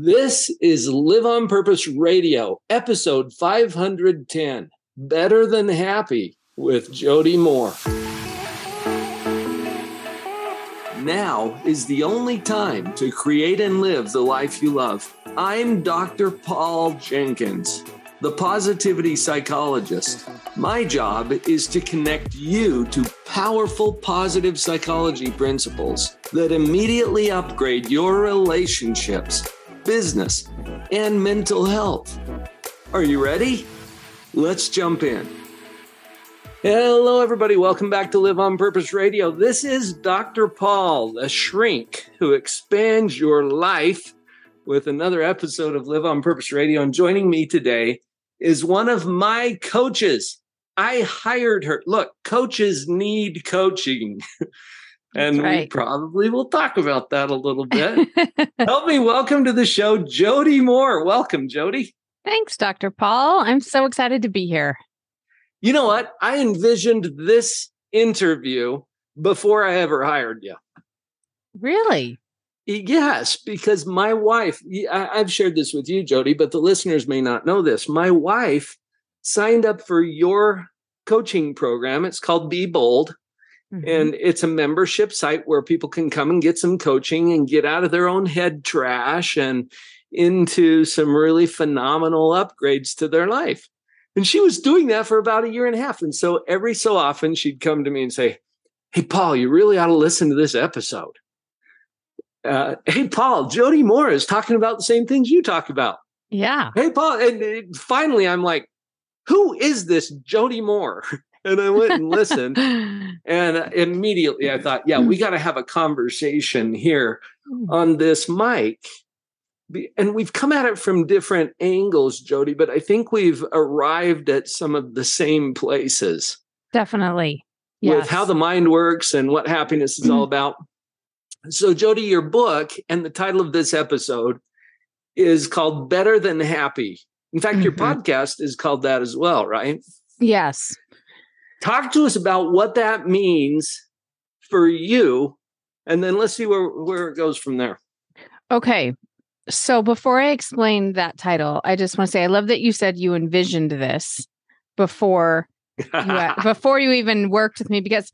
This is Live on Purpose Radio, episode 510 Better Than Happy with Jody Moore. Now is the only time to create and live the life you love. I'm Dr. Paul Jenkins, the positivity psychologist. My job is to connect you to powerful positive psychology principles that immediately upgrade your relationships business, and mental health. Are you ready? Let's jump in. Hello, everybody. Welcome back to Live on Purpose Radio. This is Dr. Paul, a shrink who expands your life with another episode of Live on Purpose Radio. And joining me today is one of my coaches. I hired her. Look, coaches need coaching. And right. we probably will talk about that a little bit. Help me welcome to the show, Jody Moore. Welcome, Jody. Thanks, Dr. Paul. I'm so excited to be here. You know what? I envisioned this interview before I ever hired you. Really? Yes, because my wife, I've shared this with you, Jody, but the listeners may not know this. My wife signed up for your coaching program. It's called Be Bold. Mm-hmm. And it's a membership site where people can come and get some coaching and get out of their own head trash and into some really phenomenal upgrades to their life. And she was doing that for about a year and a half. And so every so often she'd come to me and say, Hey, Paul, you really ought to listen to this episode. Uh, hey, Paul, Jody Moore is talking about the same things you talk about. Yeah. Hey, Paul. And uh, finally, I'm like, who is this Jody Moore? and I went and listened. and immediately I thought, yeah, we got to have a conversation here hmm. on this mic. And we've come at it from different angles, Jody, but I think we've arrived at some of the same places. Definitely. Yes. With how the mind works and what happiness is all about. So, Jody, your book and the title of this episode is called Better Than Happy. In fact, mm-hmm. your podcast is called that as well, right? Yes. Talk to us about what that means for you, and then let's see where, where it goes from there. Okay. So before I explain that title, I just want to say I love that you said you envisioned this before you, before you even worked with me because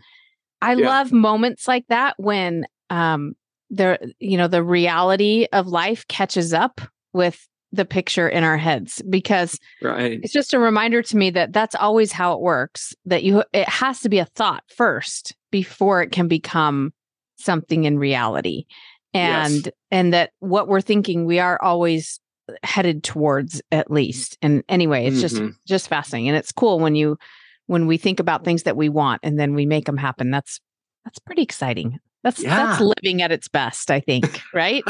I yeah. love moments like that when um the you know the reality of life catches up with the picture in our heads because right. it's just a reminder to me that that's always how it works that you it has to be a thought first before it can become something in reality and yes. and that what we're thinking we are always headed towards at least and anyway it's mm-hmm. just just fascinating and it's cool when you when we think about things that we want and then we make them happen that's that's pretty exciting that's yeah. that's living at its best, I think, right?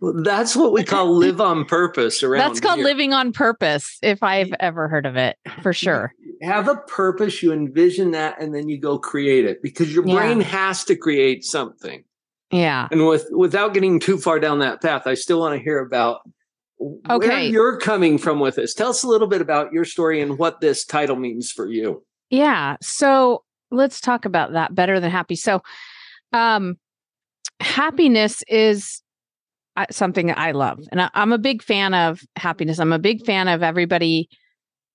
well, that's what we call live on purpose around That's called here. living on purpose, if I've ever heard of it, for sure. have a purpose, you envision that, and then you go create it because your brain has to create something. Yeah. And with without getting too far down that path, I still want to hear about okay. where you're coming from with this. Tell us a little bit about your story and what this title means for you. Yeah. So let's talk about that better than happy. So um, happiness is uh, something I love. And I, am a big fan of happiness. I'm a big fan of everybody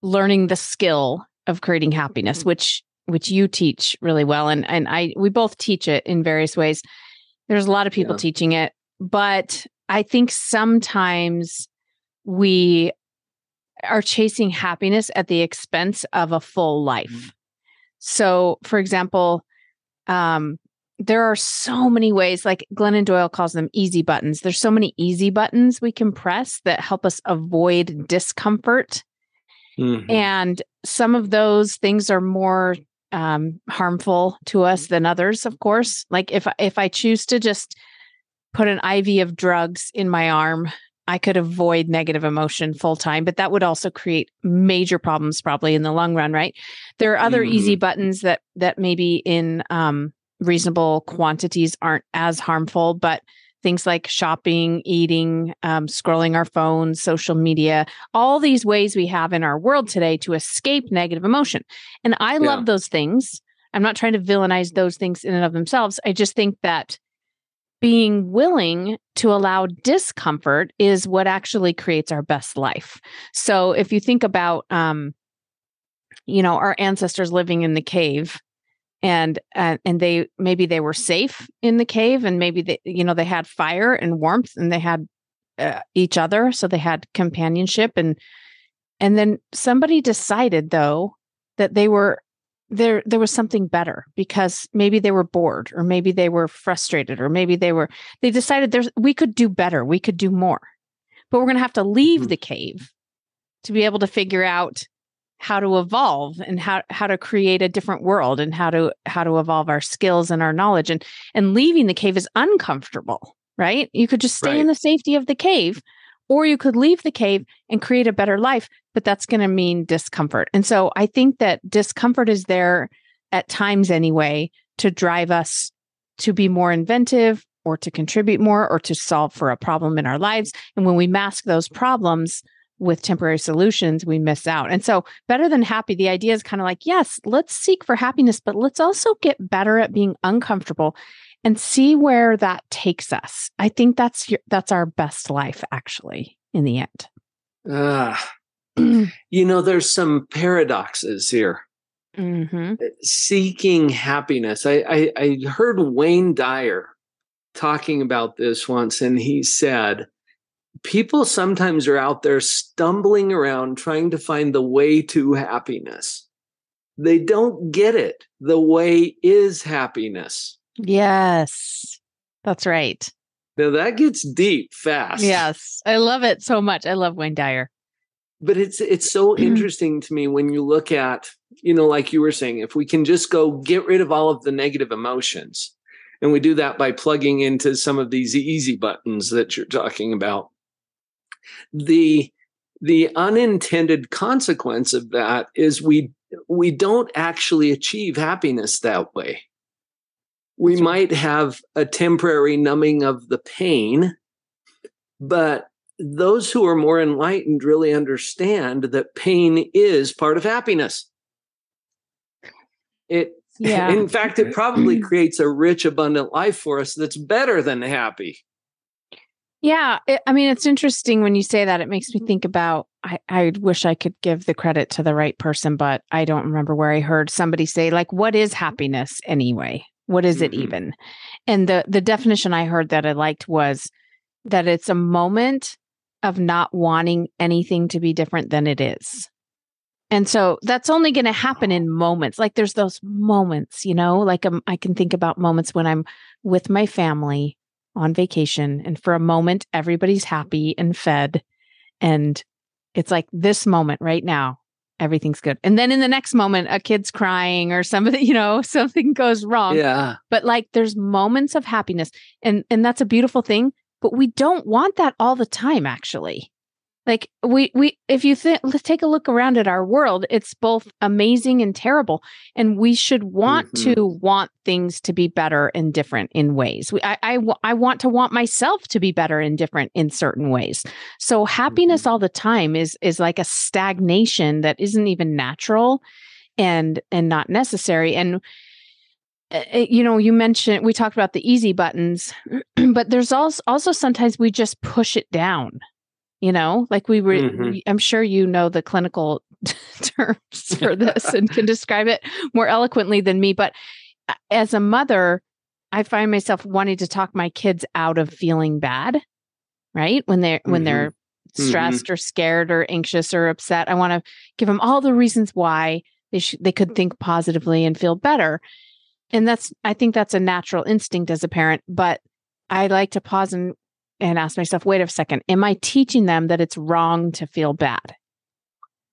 learning the skill of creating happiness, mm-hmm. which which you teach really well. And and I we both teach it in various ways. There's a lot of people yeah. teaching it, but I think sometimes we are chasing happiness at the expense of a full life. Mm-hmm. So, for example, um, there are so many ways, like Glennon Doyle calls them easy buttons. There's so many easy buttons we can press that help us avoid discomfort. Mm-hmm. And some of those things are more um, harmful to us than others, of course. Like if if I choose to just put an IV of drugs in my arm, I could avoid negative emotion full time, but that would also create major problems probably in the long run, right? There are other mm-hmm. easy buttons that that maybe in um, reasonable quantities aren't as harmful, but things like shopping, eating, um, scrolling our phones, social media, all these ways we have in our world today to escape negative emotion. And I yeah. love those things. I'm not trying to villainize those things in and of themselves. I just think that being willing to allow discomfort is what actually creates our best life. So if you think about, um, you know, our ancestors living in the cave, and uh, and they maybe they were safe in the cave, and maybe they, you know, they had fire and warmth, and they had uh, each other, so they had companionship, and and then somebody decided though that they were there there was something better because maybe they were bored or maybe they were frustrated or maybe they were they decided there's we could do better we could do more but we're going to have to leave mm-hmm. the cave to be able to figure out how to evolve and how how to create a different world and how to how to evolve our skills and our knowledge and and leaving the cave is uncomfortable right you could just stay right. in the safety of the cave or you could leave the cave and create a better life, but that's going to mean discomfort. And so I think that discomfort is there at times anyway to drive us to be more inventive or to contribute more or to solve for a problem in our lives. And when we mask those problems, with temporary solutions, we miss out. And so, better than happy, the idea is kind of like, yes, let's seek for happiness, but let's also get better at being uncomfortable and see where that takes us. I think that's your, that's our best life actually in the end. Uh, you know, there's some paradoxes here. Mm-hmm. Uh, seeking happiness. I, I, I heard Wayne Dyer talking about this once, and he said, People sometimes are out there stumbling around trying to find the way to happiness. They don't get it. The way is happiness. Yes, that's right. Now that gets deep fast. Yes, I love it so much. I love Wayne Dyer. But it's it's so interesting to me when you look at, you know, like you were saying, if we can just go get rid of all of the negative emotions, and we do that by plugging into some of these easy buttons that you're talking about, the the unintended consequence of that is we we don't actually achieve happiness that way we might have a temporary numbing of the pain, but those who are more enlightened really understand that pain is part of happiness. It yeah. in fact it probably creates a rich abundant life for us that's better than happy. Yeah, it, I mean it's interesting when you say that it makes me think about I, I wish I could give the credit to the right person, but I don't remember where I heard somebody say, like, what is happiness anyway? What is it mm-hmm. even? And the the definition I heard that I liked was that it's a moment of not wanting anything to be different than it is. And so that's only going to happen in moments. Like there's those moments, you know, like um, I can think about moments when I'm with my family on vacation and for a moment everybody's happy and fed and it's like this moment right now everything's good. And then in the next moment, a kid's crying or somebody, you know, something goes wrong. Yeah. But like there's moments of happiness. And and that's a beautiful thing. But we don't want that all the time, actually like we we if you think let's take a look around at our world it's both amazing and terrible and we should want mm-hmm. to want things to be better and different in ways we, I, I i want to want myself to be better and different in certain ways so happiness mm-hmm. all the time is is like a stagnation that isn't even natural and and not necessary and uh, you know you mentioned we talked about the easy buttons but there's also also sometimes we just push it down you know like we were mm-hmm. i'm sure you know the clinical terms for this and can describe it more eloquently than me but uh, as a mother i find myself wanting to talk my kids out of feeling bad right when they're mm-hmm. when they're mm-hmm. stressed mm-hmm. or scared or anxious or upset i want to give them all the reasons why they should they could think positively and feel better and that's i think that's a natural instinct as a parent but i like to pause and and ask myself, wait a second, am I teaching them that it's wrong to feel bad?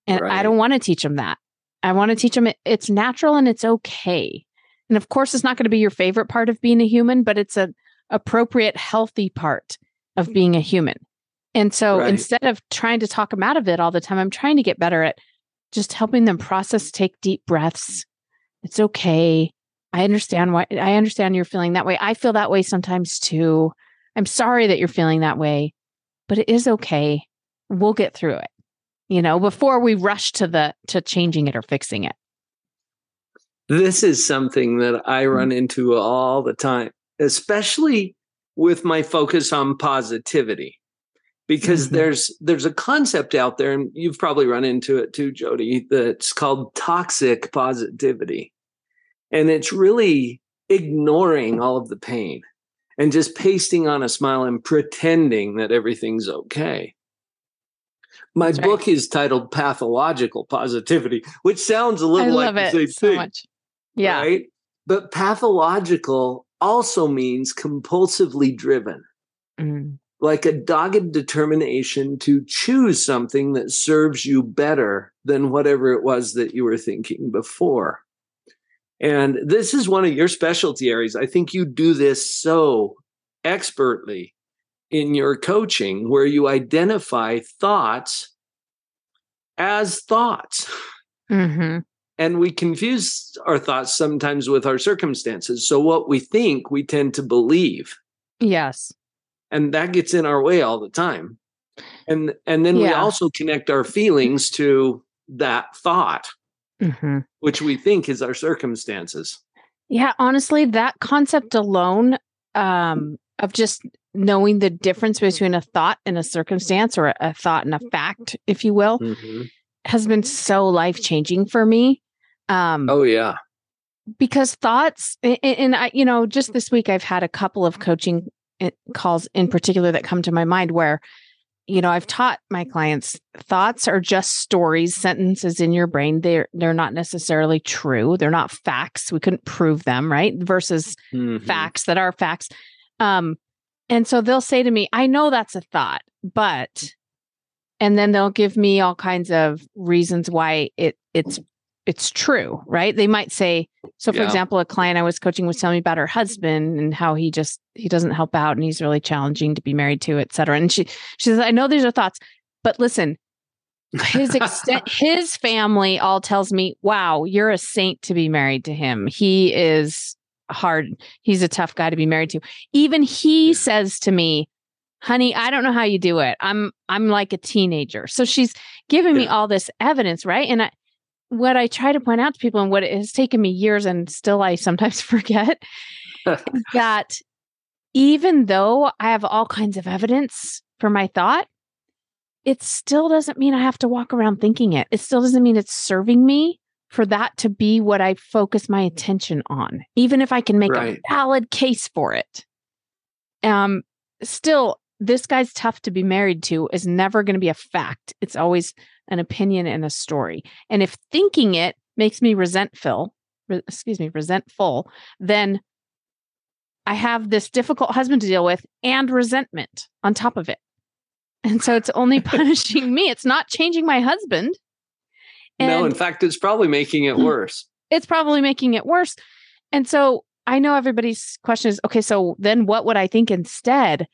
And right. I don't want to teach them that. I want to teach them it's natural and it's okay. And of course, it's not going to be your favorite part of being a human, but it's a appropriate, healthy part of mm. being a human. And so right. instead of trying to talk them out of it all the time, I'm trying to get better at just helping them process, take deep breaths. It's okay. I understand why I understand you're feeling that way. I feel that way sometimes too. I'm sorry that you're feeling that way, but it is okay. We'll get through it. You know, before we rush to the to changing it or fixing it. This is something that I mm-hmm. run into all the time, especially with my focus on positivity because mm-hmm. there's there's a concept out there and you've probably run into it too jody that's called toxic positivity and it's really ignoring all of the pain and just pasting on a smile and pretending that everything's okay my That's book right. is titled pathological positivity which sounds a little like the same so thing much. yeah right but pathological also means compulsively driven mm like a dogged determination to choose something that serves you better than whatever it was that you were thinking before. And this is one of your specialty areas. I think you do this so expertly in your coaching where you identify thoughts as thoughts. Mm-hmm. And we confuse our thoughts sometimes with our circumstances. So, what we think, we tend to believe. Yes and that gets in our way all the time and and then yeah. we also connect our feelings to that thought mm-hmm. which we think is our circumstances yeah honestly that concept alone um of just knowing the difference between a thought and a circumstance or a thought and a fact if you will mm-hmm. has been so life changing for me um oh yeah because thoughts and, and I, you know, just this week I've had a couple of coaching calls in particular that come to my mind where you know i've taught my clients thoughts are just stories sentences in your brain. They're they're not necessarily true. They're not facts. We couldn't prove them right? Versus mm-hmm. facts that are facts. Um and so they'll say to me i know that's a thought but and then they'll give me all kinds of reasons why it it's it's true, right? They might say, so for yeah. example, a client I was coaching was telling me about her husband and how he just he doesn't help out and he's really challenging to be married to, et cetera. And she she says, I know these are thoughts, but listen, his extent his family all tells me, wow, you're a saint to be married to him. He is hard, he's a tough guy to be married to. Even he says to me, honey i don't know how you do it i'm i'm like a teenager so she's giving me all this evidence right and i what I try to point out to people and what it has taken me years and still I sometimes forget is that even though I have all kinds of evidence for my thought, it still doesn't mean I have to walk around thinking it. It still doesn't mean it's serving me for that to be what I focus my attention on, even if I can make right. a valid case for it. Um, still, this guy's tough to be married to is never going to be a fact. It's always an opinion and a story. And if thinking it makes me resentful, re- excuse me, resentful, then I have this difficult husband to deal with and resentment on top of it. And so it's only punishing me. It's not changing my husband. And no, in fact, it's probably making it worse. It's probably making it worse. And so I know everybody's question is okay, so then what would I think instead?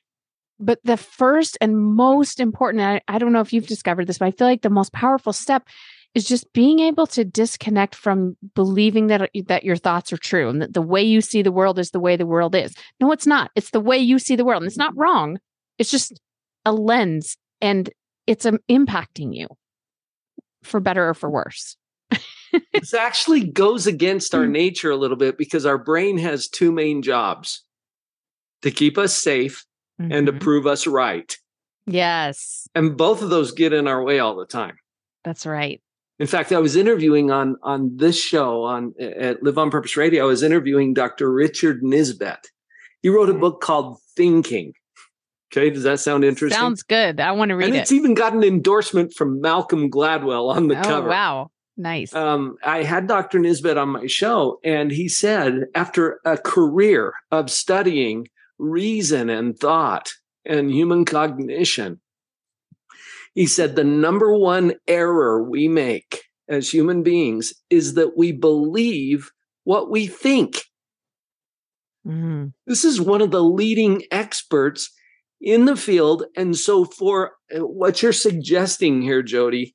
But the first and most important, I, I don't know if you've discovered this, but I feel like the most powerful step is just being able to disconnect from believing that that your thoughts are true and that the way you see the world is the way the world is. No, it's not. It's the way you see the world. And it's not wrong. It's just a lens and it's um, impacting you for better or for worse. this actually goes against our mm. nature a little bit because our brain has two main jobs to keep us safe mm-hmm. and to mm-hmm. prove us right. Yes. And both of those get in our way all the time. That's right. In fact, I was interviewing on on this show on at Live on Purpose Radio. I was interviewing Dr. Richard Nisbett. He wrote a book called Thinking. Okay, does that sound interesting? Sounds good. I want to read and it. And it's even got an endorsement from Malcolm Gladwell on the oh, cover. Wow. Nice. Um, I had Dr. Nisbett on my show, and he said after a career of studying reason and thought and human cognition. He said the number one error we make as human beings is that we believe what we think. Mm-hmm. This is one of the leading experts in the field. And so, for uh, what you're suggesting here, Jody,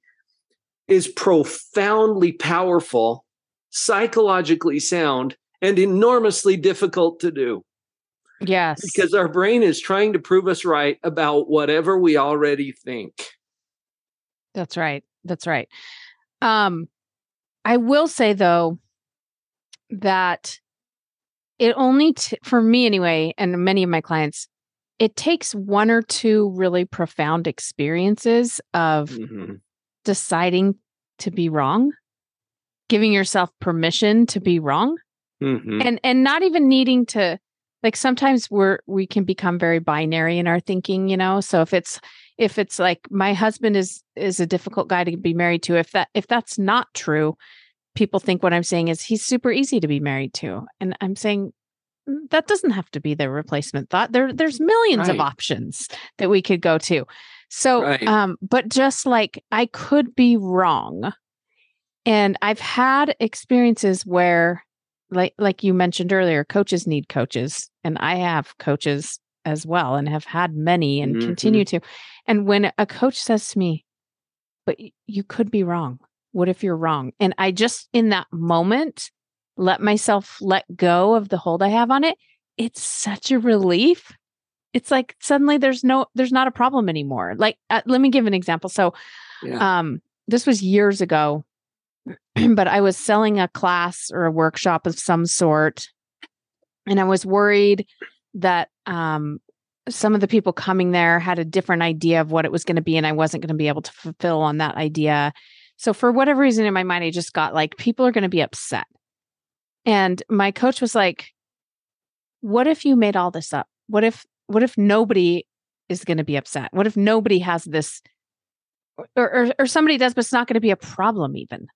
is profoundly powerful, psychologically sound, and enormously difficult to do. Yes. Because our brain is trying to prove us right about whatever we already think. That's right. That's right. Um I will say though that it only t- for me anyway and many of my clients it takes one or two really profound experiences of Mhm. deciding to be wrong, giving yourself permission to be wrong Mhm. and and not even needing to like sometimes we're we can become very binary in our thinking you know? So if it's if it's like my husband is is a difficult guy to be married to if that if that's not true people think what i'm saying is he's super easy to be married to and i'm saying "Mm, that doesn't have to be the replacement thought. There there's millions of options that we could go to. So Right. um but just like i could be wrong and i've had experiences where like like you mentioned earlier coaches need coaches and i have coaches as well and have had many and Mhm. continue to and when a coach says to me but you could be wrong. What if you're wrong? and i just in that moment let myself let go of the hold i have on it it's such a relief. It's like suddenly there's no there's not a problem anymore. Like uh, let me give an example. So Yeah. um this was years ago but i was selling a class or a workshop of some sort and i was worried that um some of the people coming there had a different idea of what it was going to be and i wasn't going to be able to fulfill on that idea. So for whatever reason in my mind i just got like people are going to be upset. And my coach was like what if you made all this up? What if what if nobody is going to be upset? What if nobody has this or, or or somebody does but it's not going to be a problem even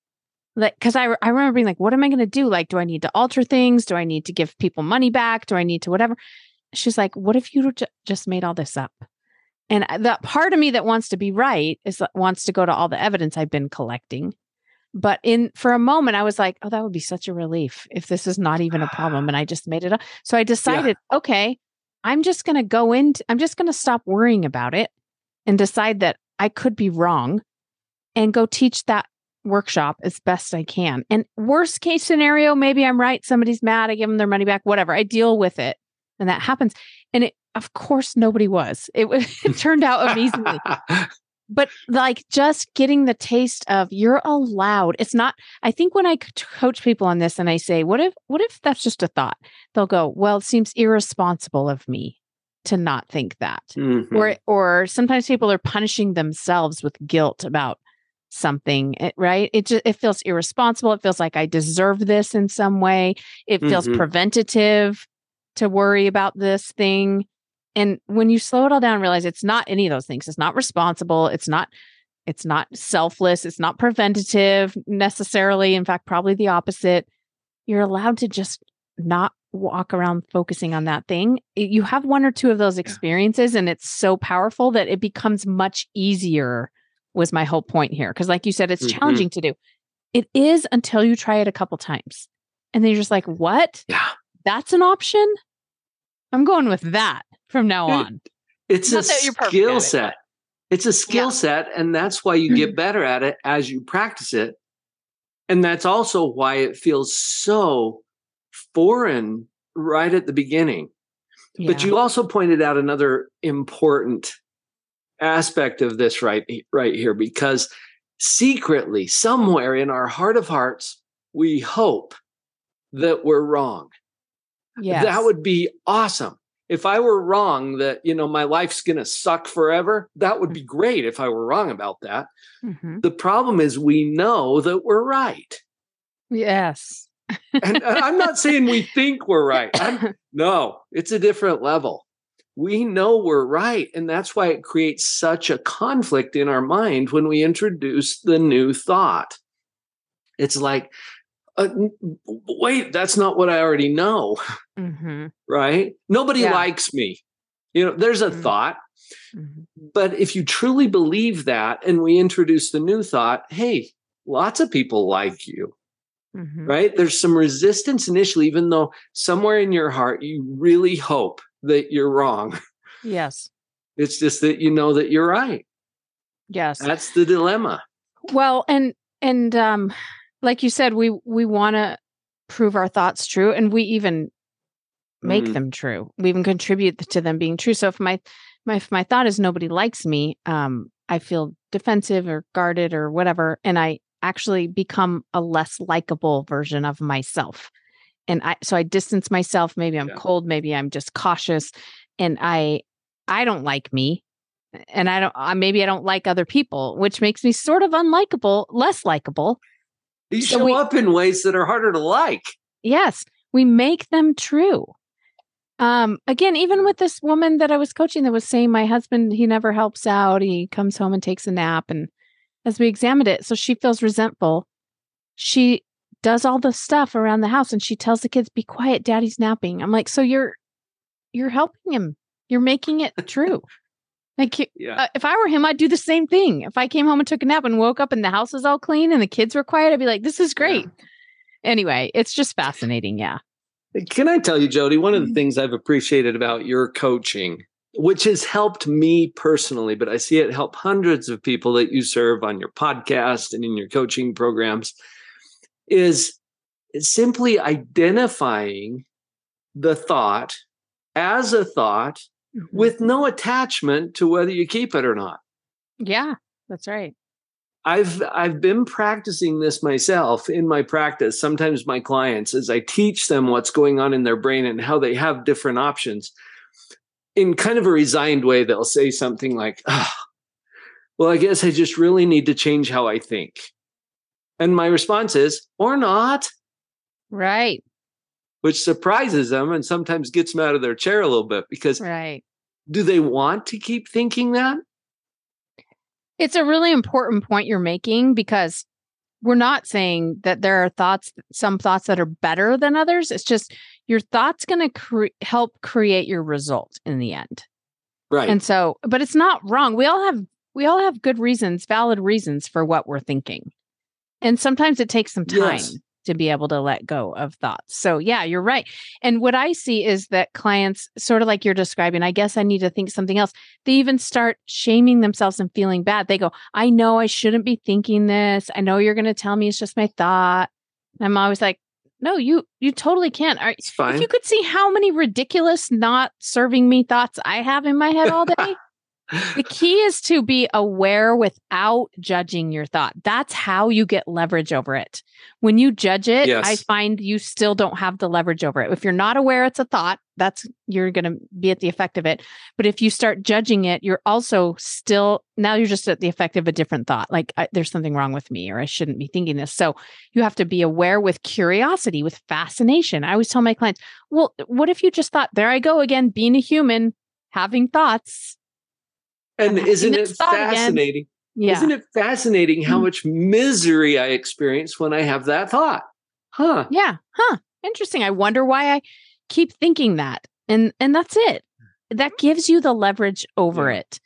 like because I, I remember being like what am i going to do? Like do i need to alter things? Do i need to give people money back? Do i need to whatever? She's like what if you ju- just made all this up? And uh, I- that part of me that wants to be right is that wants to go to all the evidence i've been collecting. But in for a moment i was like oh that would be such a relief if this is not even a problem and i just made it up. So i decided okay i'm just going to go into i'm just going to stop worrying about it and decide that i could be wrong and go teach that workshop as best I can. And worst case scenario, maybe I'm right. Somebody's mad. I give them their money back, whatever. I deal with it. And that happens. And it, of course, nobody was. It, was, it turned out amazingly. But like just getting the taste of you're allowed. It's not, I think when I coach people on this and I say, what if, what if that's just a thought? They'll go, well, it seems irresponsible of me to not think that Mhm. or or sometimes people are punishing themselves with guilt about something right? It just it feels irresponsible it feels like i deserve this in some way it feels Mhm. preventative to worry about this thing and when you slow it all down realize it's not any of those things it's not responsible it's not it's not selfless it's not preventative necessarily in fact probably the opposite you're allowed to just not walk around focusing on that thing. You have one or two of those experiences and it's so powerful that it becomes much easier was my whole point here because like you said it's Mhm. challenging to do it is until you try it a couple times and then you're just like what yeah. that's an option i'm going with that from now on It's a Not you're skill it, set. It's a skill Yeah. set, and that's why you get better at it as you practice it. And that's also why it feels so foreign right at the beginning. But you also pointed out another important aspect of this right right here because secretly somewhere in our heart of hearts we hope that we're wrong. yes. That would be awesome. If I were wrong that, you know, my life's going to suck forever, that would be great if I were wrong about that. Mhm. The problem is we know that we're right. yes And, and I'm not saying we think we're right. I'm, no, it's a different level. We know we're right. And that's why it creates such a conflict in our mind when we introduce the new thought. It's like, uh, wait, that's not what I already know. hmm right? Nobody Yeah. likes me. You know, there's a Mm. thought, hmm but if you truly believe that and we introduce the new thought, hey, lots of people like you, hmm right? There's some resistance initially, even though somewhere in your heart you really hope that you're wrong. yes It's just that you know that you're right. yes That's the dilemma. Well, and and um like you said we we want to prove our thoughts true and we even make Mhm. them true. We even contribute to them being true. So if my my if my thought is nobody likes me, um I feel defensive or guarded or whatever and I actually become a less likable version of myself. And I so I distance myself, maybe I'm Yeah. cold, maybe I'm just cautious and I I don't like me and I don't maybe I don't like other people, which makes me sort of unlikable, less likable. You so show we, up in ways that are harder to like. Yes, we make them true. Um again, even with this woman that I was coaching that was saying my husband he never helps out, he comes home and takes a nap and as we examined it, so she feels resentful. She does all the stuff around the house and she tells the kids be quiet daddy's napping i'm like so you're you're helping him you're making it true like yeah. uh, if i were him i'd do the same thing if i came home and took a nap and woke up and the house was all clean and the kids were quiet i'd be like this is great yeah. anyway it's just fascinating yeah can i tell you jody one of the mm-hmm. things i've appreciated about your coaching which has helped me personally but i see it help hundreds of people that you serve on your podcast and in your coaching programs is simply identifying the thought as a thought mm-hmm. with no attachment to whether you keep it or not. Yeah, that's right. I've I've been practicing this myself in my practice. Sometimes my clients as I teach them what's going on in their brain and how they have different options in kind of a resigned way they'll say something like, oh, "Well, I guess I just really need to change how I think." And my response is, or not. Right. Which surprises them and sometimes gets them out of their chair a little bit because right. do they want to keep thinking that? It's a really important point you're making because we're not saying that there are thoughts, some thoughts that are better than others. It's just your thoughts going to cre- help create your result in the end. Right. And so, but it's not wrong. We all have we all have good reasons, valid reasons for what we're thinking. And sometimes it takes some time yes. to be able to let go of thoughts. So, yeah, you're right. And what I see is that clients, sort of like you're describing, I guess I need to think something else. They even start shaming themselves and feeling bad. They go, I know I shouldn't be thinking this. I know you're going to tell me it's just my thought. I'm always like, no, you you totally can't. it's fine. If you could see how many ridiculous, not serving me thoughts I have in my head all day, the key is to be aware without judging your thought. That's how you get leverage over it. When you judge it, yes. I find you still don't have the leverage over it. If you're not aware it's a thought, that's you're going to be at the effect of it. But if you start judging it, you're also still now you're just at the effect of a different thought. Like I, there's something wrong with me or I shouldn't be thinking this. So you have to be aware with curiosity, with fascination. I always tell my clients, "Well, what if you just thought, there I go again, being a human, having thoughts." And isn't it fascinating? Yeah. Isn't it fascinating how mm-hmm. much misery I experience when I have that thought? Huh. Yeah. Huh. Interesting. I wonder why I keep thinking that. And and that's it. That gives you the leverage over it.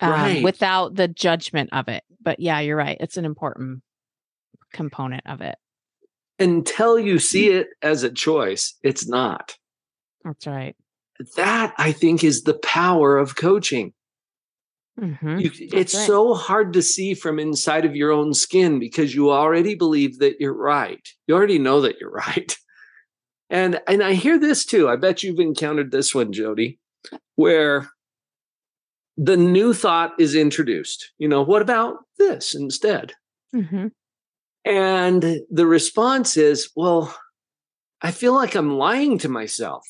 Um, right. without the judgment of it. But yeah, you're right. It's an important component of it. Until you see mm. it as a choice, it's not. That's right. That I think is the power of coaching. Mm-hmm. You, it's right. so hard to see from inside of your own skin because you already believe that you're right. You already know that you're right. And and I hear this too. I bet you've encountered this one, Jody, where the new thought is introduced. You know, what about this instead? Mm-hmm. And the response is, well, I feel like I'm lying to myself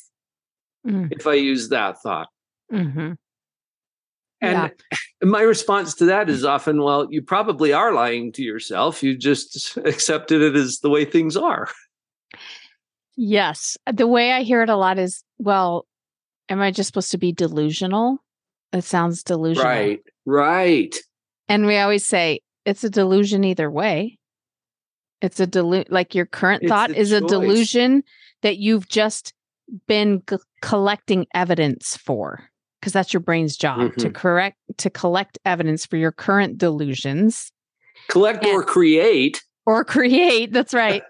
mm. if I use that thought. Mm-hmm. And yeah. my response to that is often, well, you probably are lying to yourself. You just accepted it as the way things are. Yes. The way I hear it a lot is, well, am I just supposed to be delusional? It sounds delusional. Right. Right. And we always say it's a delusion either way. It's a delusion, like your current it's thought a is choice. a delusion that you've just been g- collecting evidence for because that's your brain's job mm-hmm. to correct to collect evidence for your current delusions collect and, or create or create that's right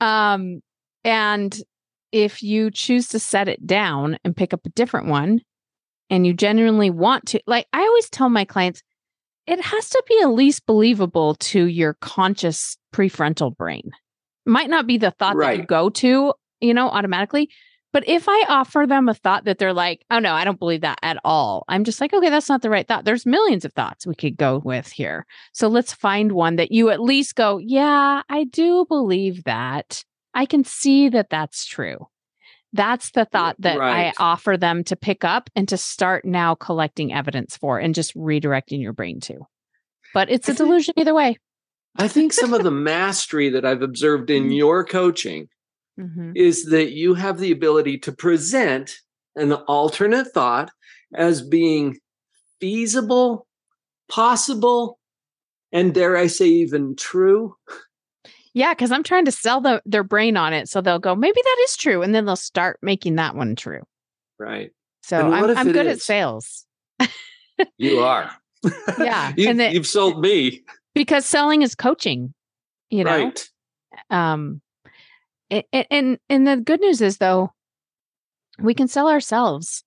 um and if you choose to set it down and pick up a different one and you genuinely want to like i always tell my clients it has to be at least believable to your conscious prefrontal brain might not be the thought right. that you go to you know automatically but if I offer them a thought that they're like, oh no, I don't believe that at all, I'm just like, okay, that's not the right thought. There's millions of thoughts we could go with here. So let's find one that you at least go, yeah, I do believe that. I can see that that's true. That's the thought that Right. I offer them to pick up and to start now collecting evidence for and just redirecting your brain to. But it's a delusion either way. I think some of the mastery that I've observed in mm-hmm. your coaching Mhm. is that you have the ability to present an alternate thought as being feasible, possible, and dare I say, even true. Yeah, because I'm trying to sell the, their brain on it. So they'll go, maybe that is true. And then they'll start making that one true. Right. So I'm, I'm good at sales. You are. Yeah, you, and that- you've sold me. because selling is coaching, you know? Right. um a- a- and and the good news is though we can sell ourselves.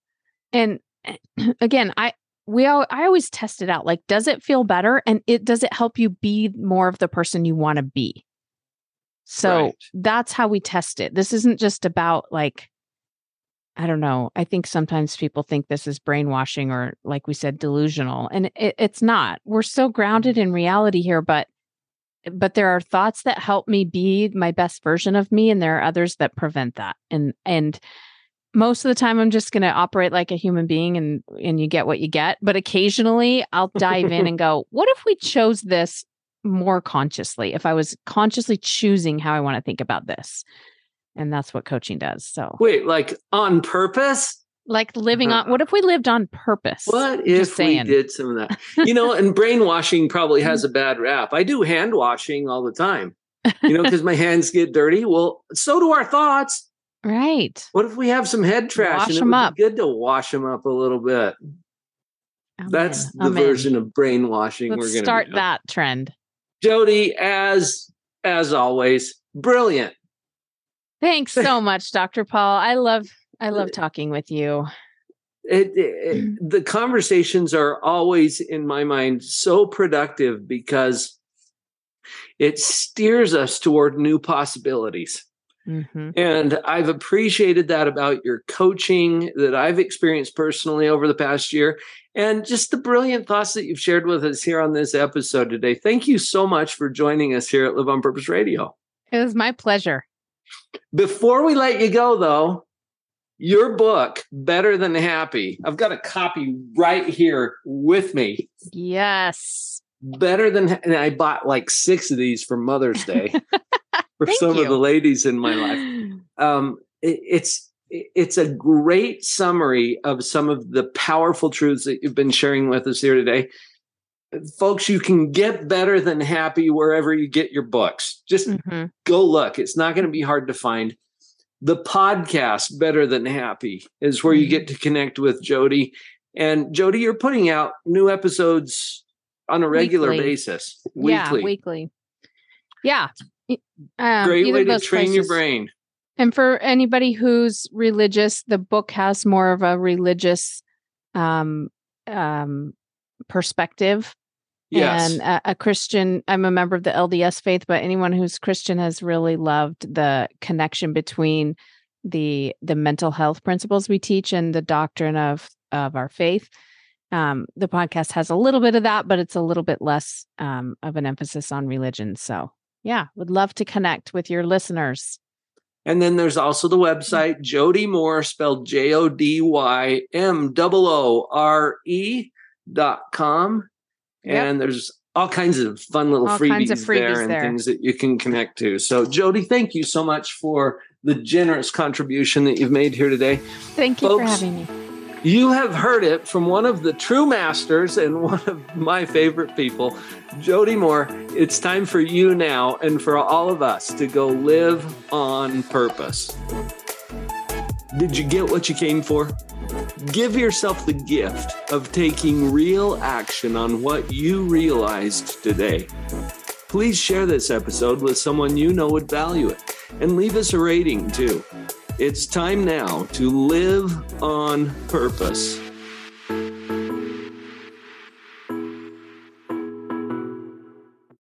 And again i we all i always test it out like does it feel better? And it does it help you be more of the person you want to be? So Right. that's how we test it. This isn't just about like i don't know i think sometimes people think this is brainwashing or like we said delusional and it, it's not. We're so grounded mm-hmm. in reality here but but there are thoughts that help me be my best version of me and there are others that prevent that. And and most of the time i'm just going to operate like a human being and and you get what you get. But occasionally i'll dive in and go what if we chose this more consciously? If i was consciously choosing how i want to think about this. And that's what coaching does so Wait, like on purpose? Like living on uh-huh. what if we lived on purpose What if we did some of that? You know, and brainwashing probably has a bad rap. I do hand washing all the time, you know, because my hands get dirty. Well, so do our thoughts. right What if we have some head trash Wash and it 'em would up. be good to wash them up a little bit? I'm That's the oh, I'm version of brainwashing let's we're going to start that trend Jody, as as always, brilliant. Thanks so much, Dr. Paul. I love I Uh, love talking with you. It, it- the conversations are always in my mind so productive because it steers us toward new possibilities. Mhm. And I've appreciated that about your coaching that I've experienced personally over the past year and just the brilliant thoughts that you've shared with us here on this episode today. Thank you so much for joining us here at Live on Purpose Radio. It was my pleasure. Before we let you go, though, your book, Better Than Happy, I've got a copy right here with me. Yes. Better Than, and I bought like six of these for Mother's Day for some of the ladies in my life. um, it- it's it's a great summary of some of the powerful truths that you've been sharing with us here today. Folks, you can get better than happy wherever you get your books. Just Mhm. go look. It's not going to be hard to find. The podcast, Better Than Happy, is where you get to connect with Jody. And Jody, you're putting out new episodes on a regular Weekly. basis, Yeah, weekly. weekly. Yeah. Um, Great way to train your brain. And for anybody who's religious, the book has more of a religious um, um, perspective. Yes. And a, a Christian, I'm a member of the LDS faith, but anyone who's Christian has really loved the connection between the the mental health principles we teach and the doctrine of of our faith. Um, the podcast has a little bit of that, but it's a little bit less um, of an emphasis on religion. So, yeah, would love to connect with your listeners. And then there's also the website, Jody Moore, spelled J O D Y M O O R E dot com. Yep. And there's all kinds of fun little freebies, of there freebies and there. things that you can connect to. So, Jody, thank you so much for the generous contribution that you've made here today. Thank you for Folks, having me. You have heard it from one of the true masters and one of my favorite people, Jody Moore. It's time for you now and for all of us to go live on purpose. Did you get what you came for? Give yourself the gift of taking real action on what you realized today. Please share this episode with someone you know would value it and leave us a rating too. It's time now to live on purpose.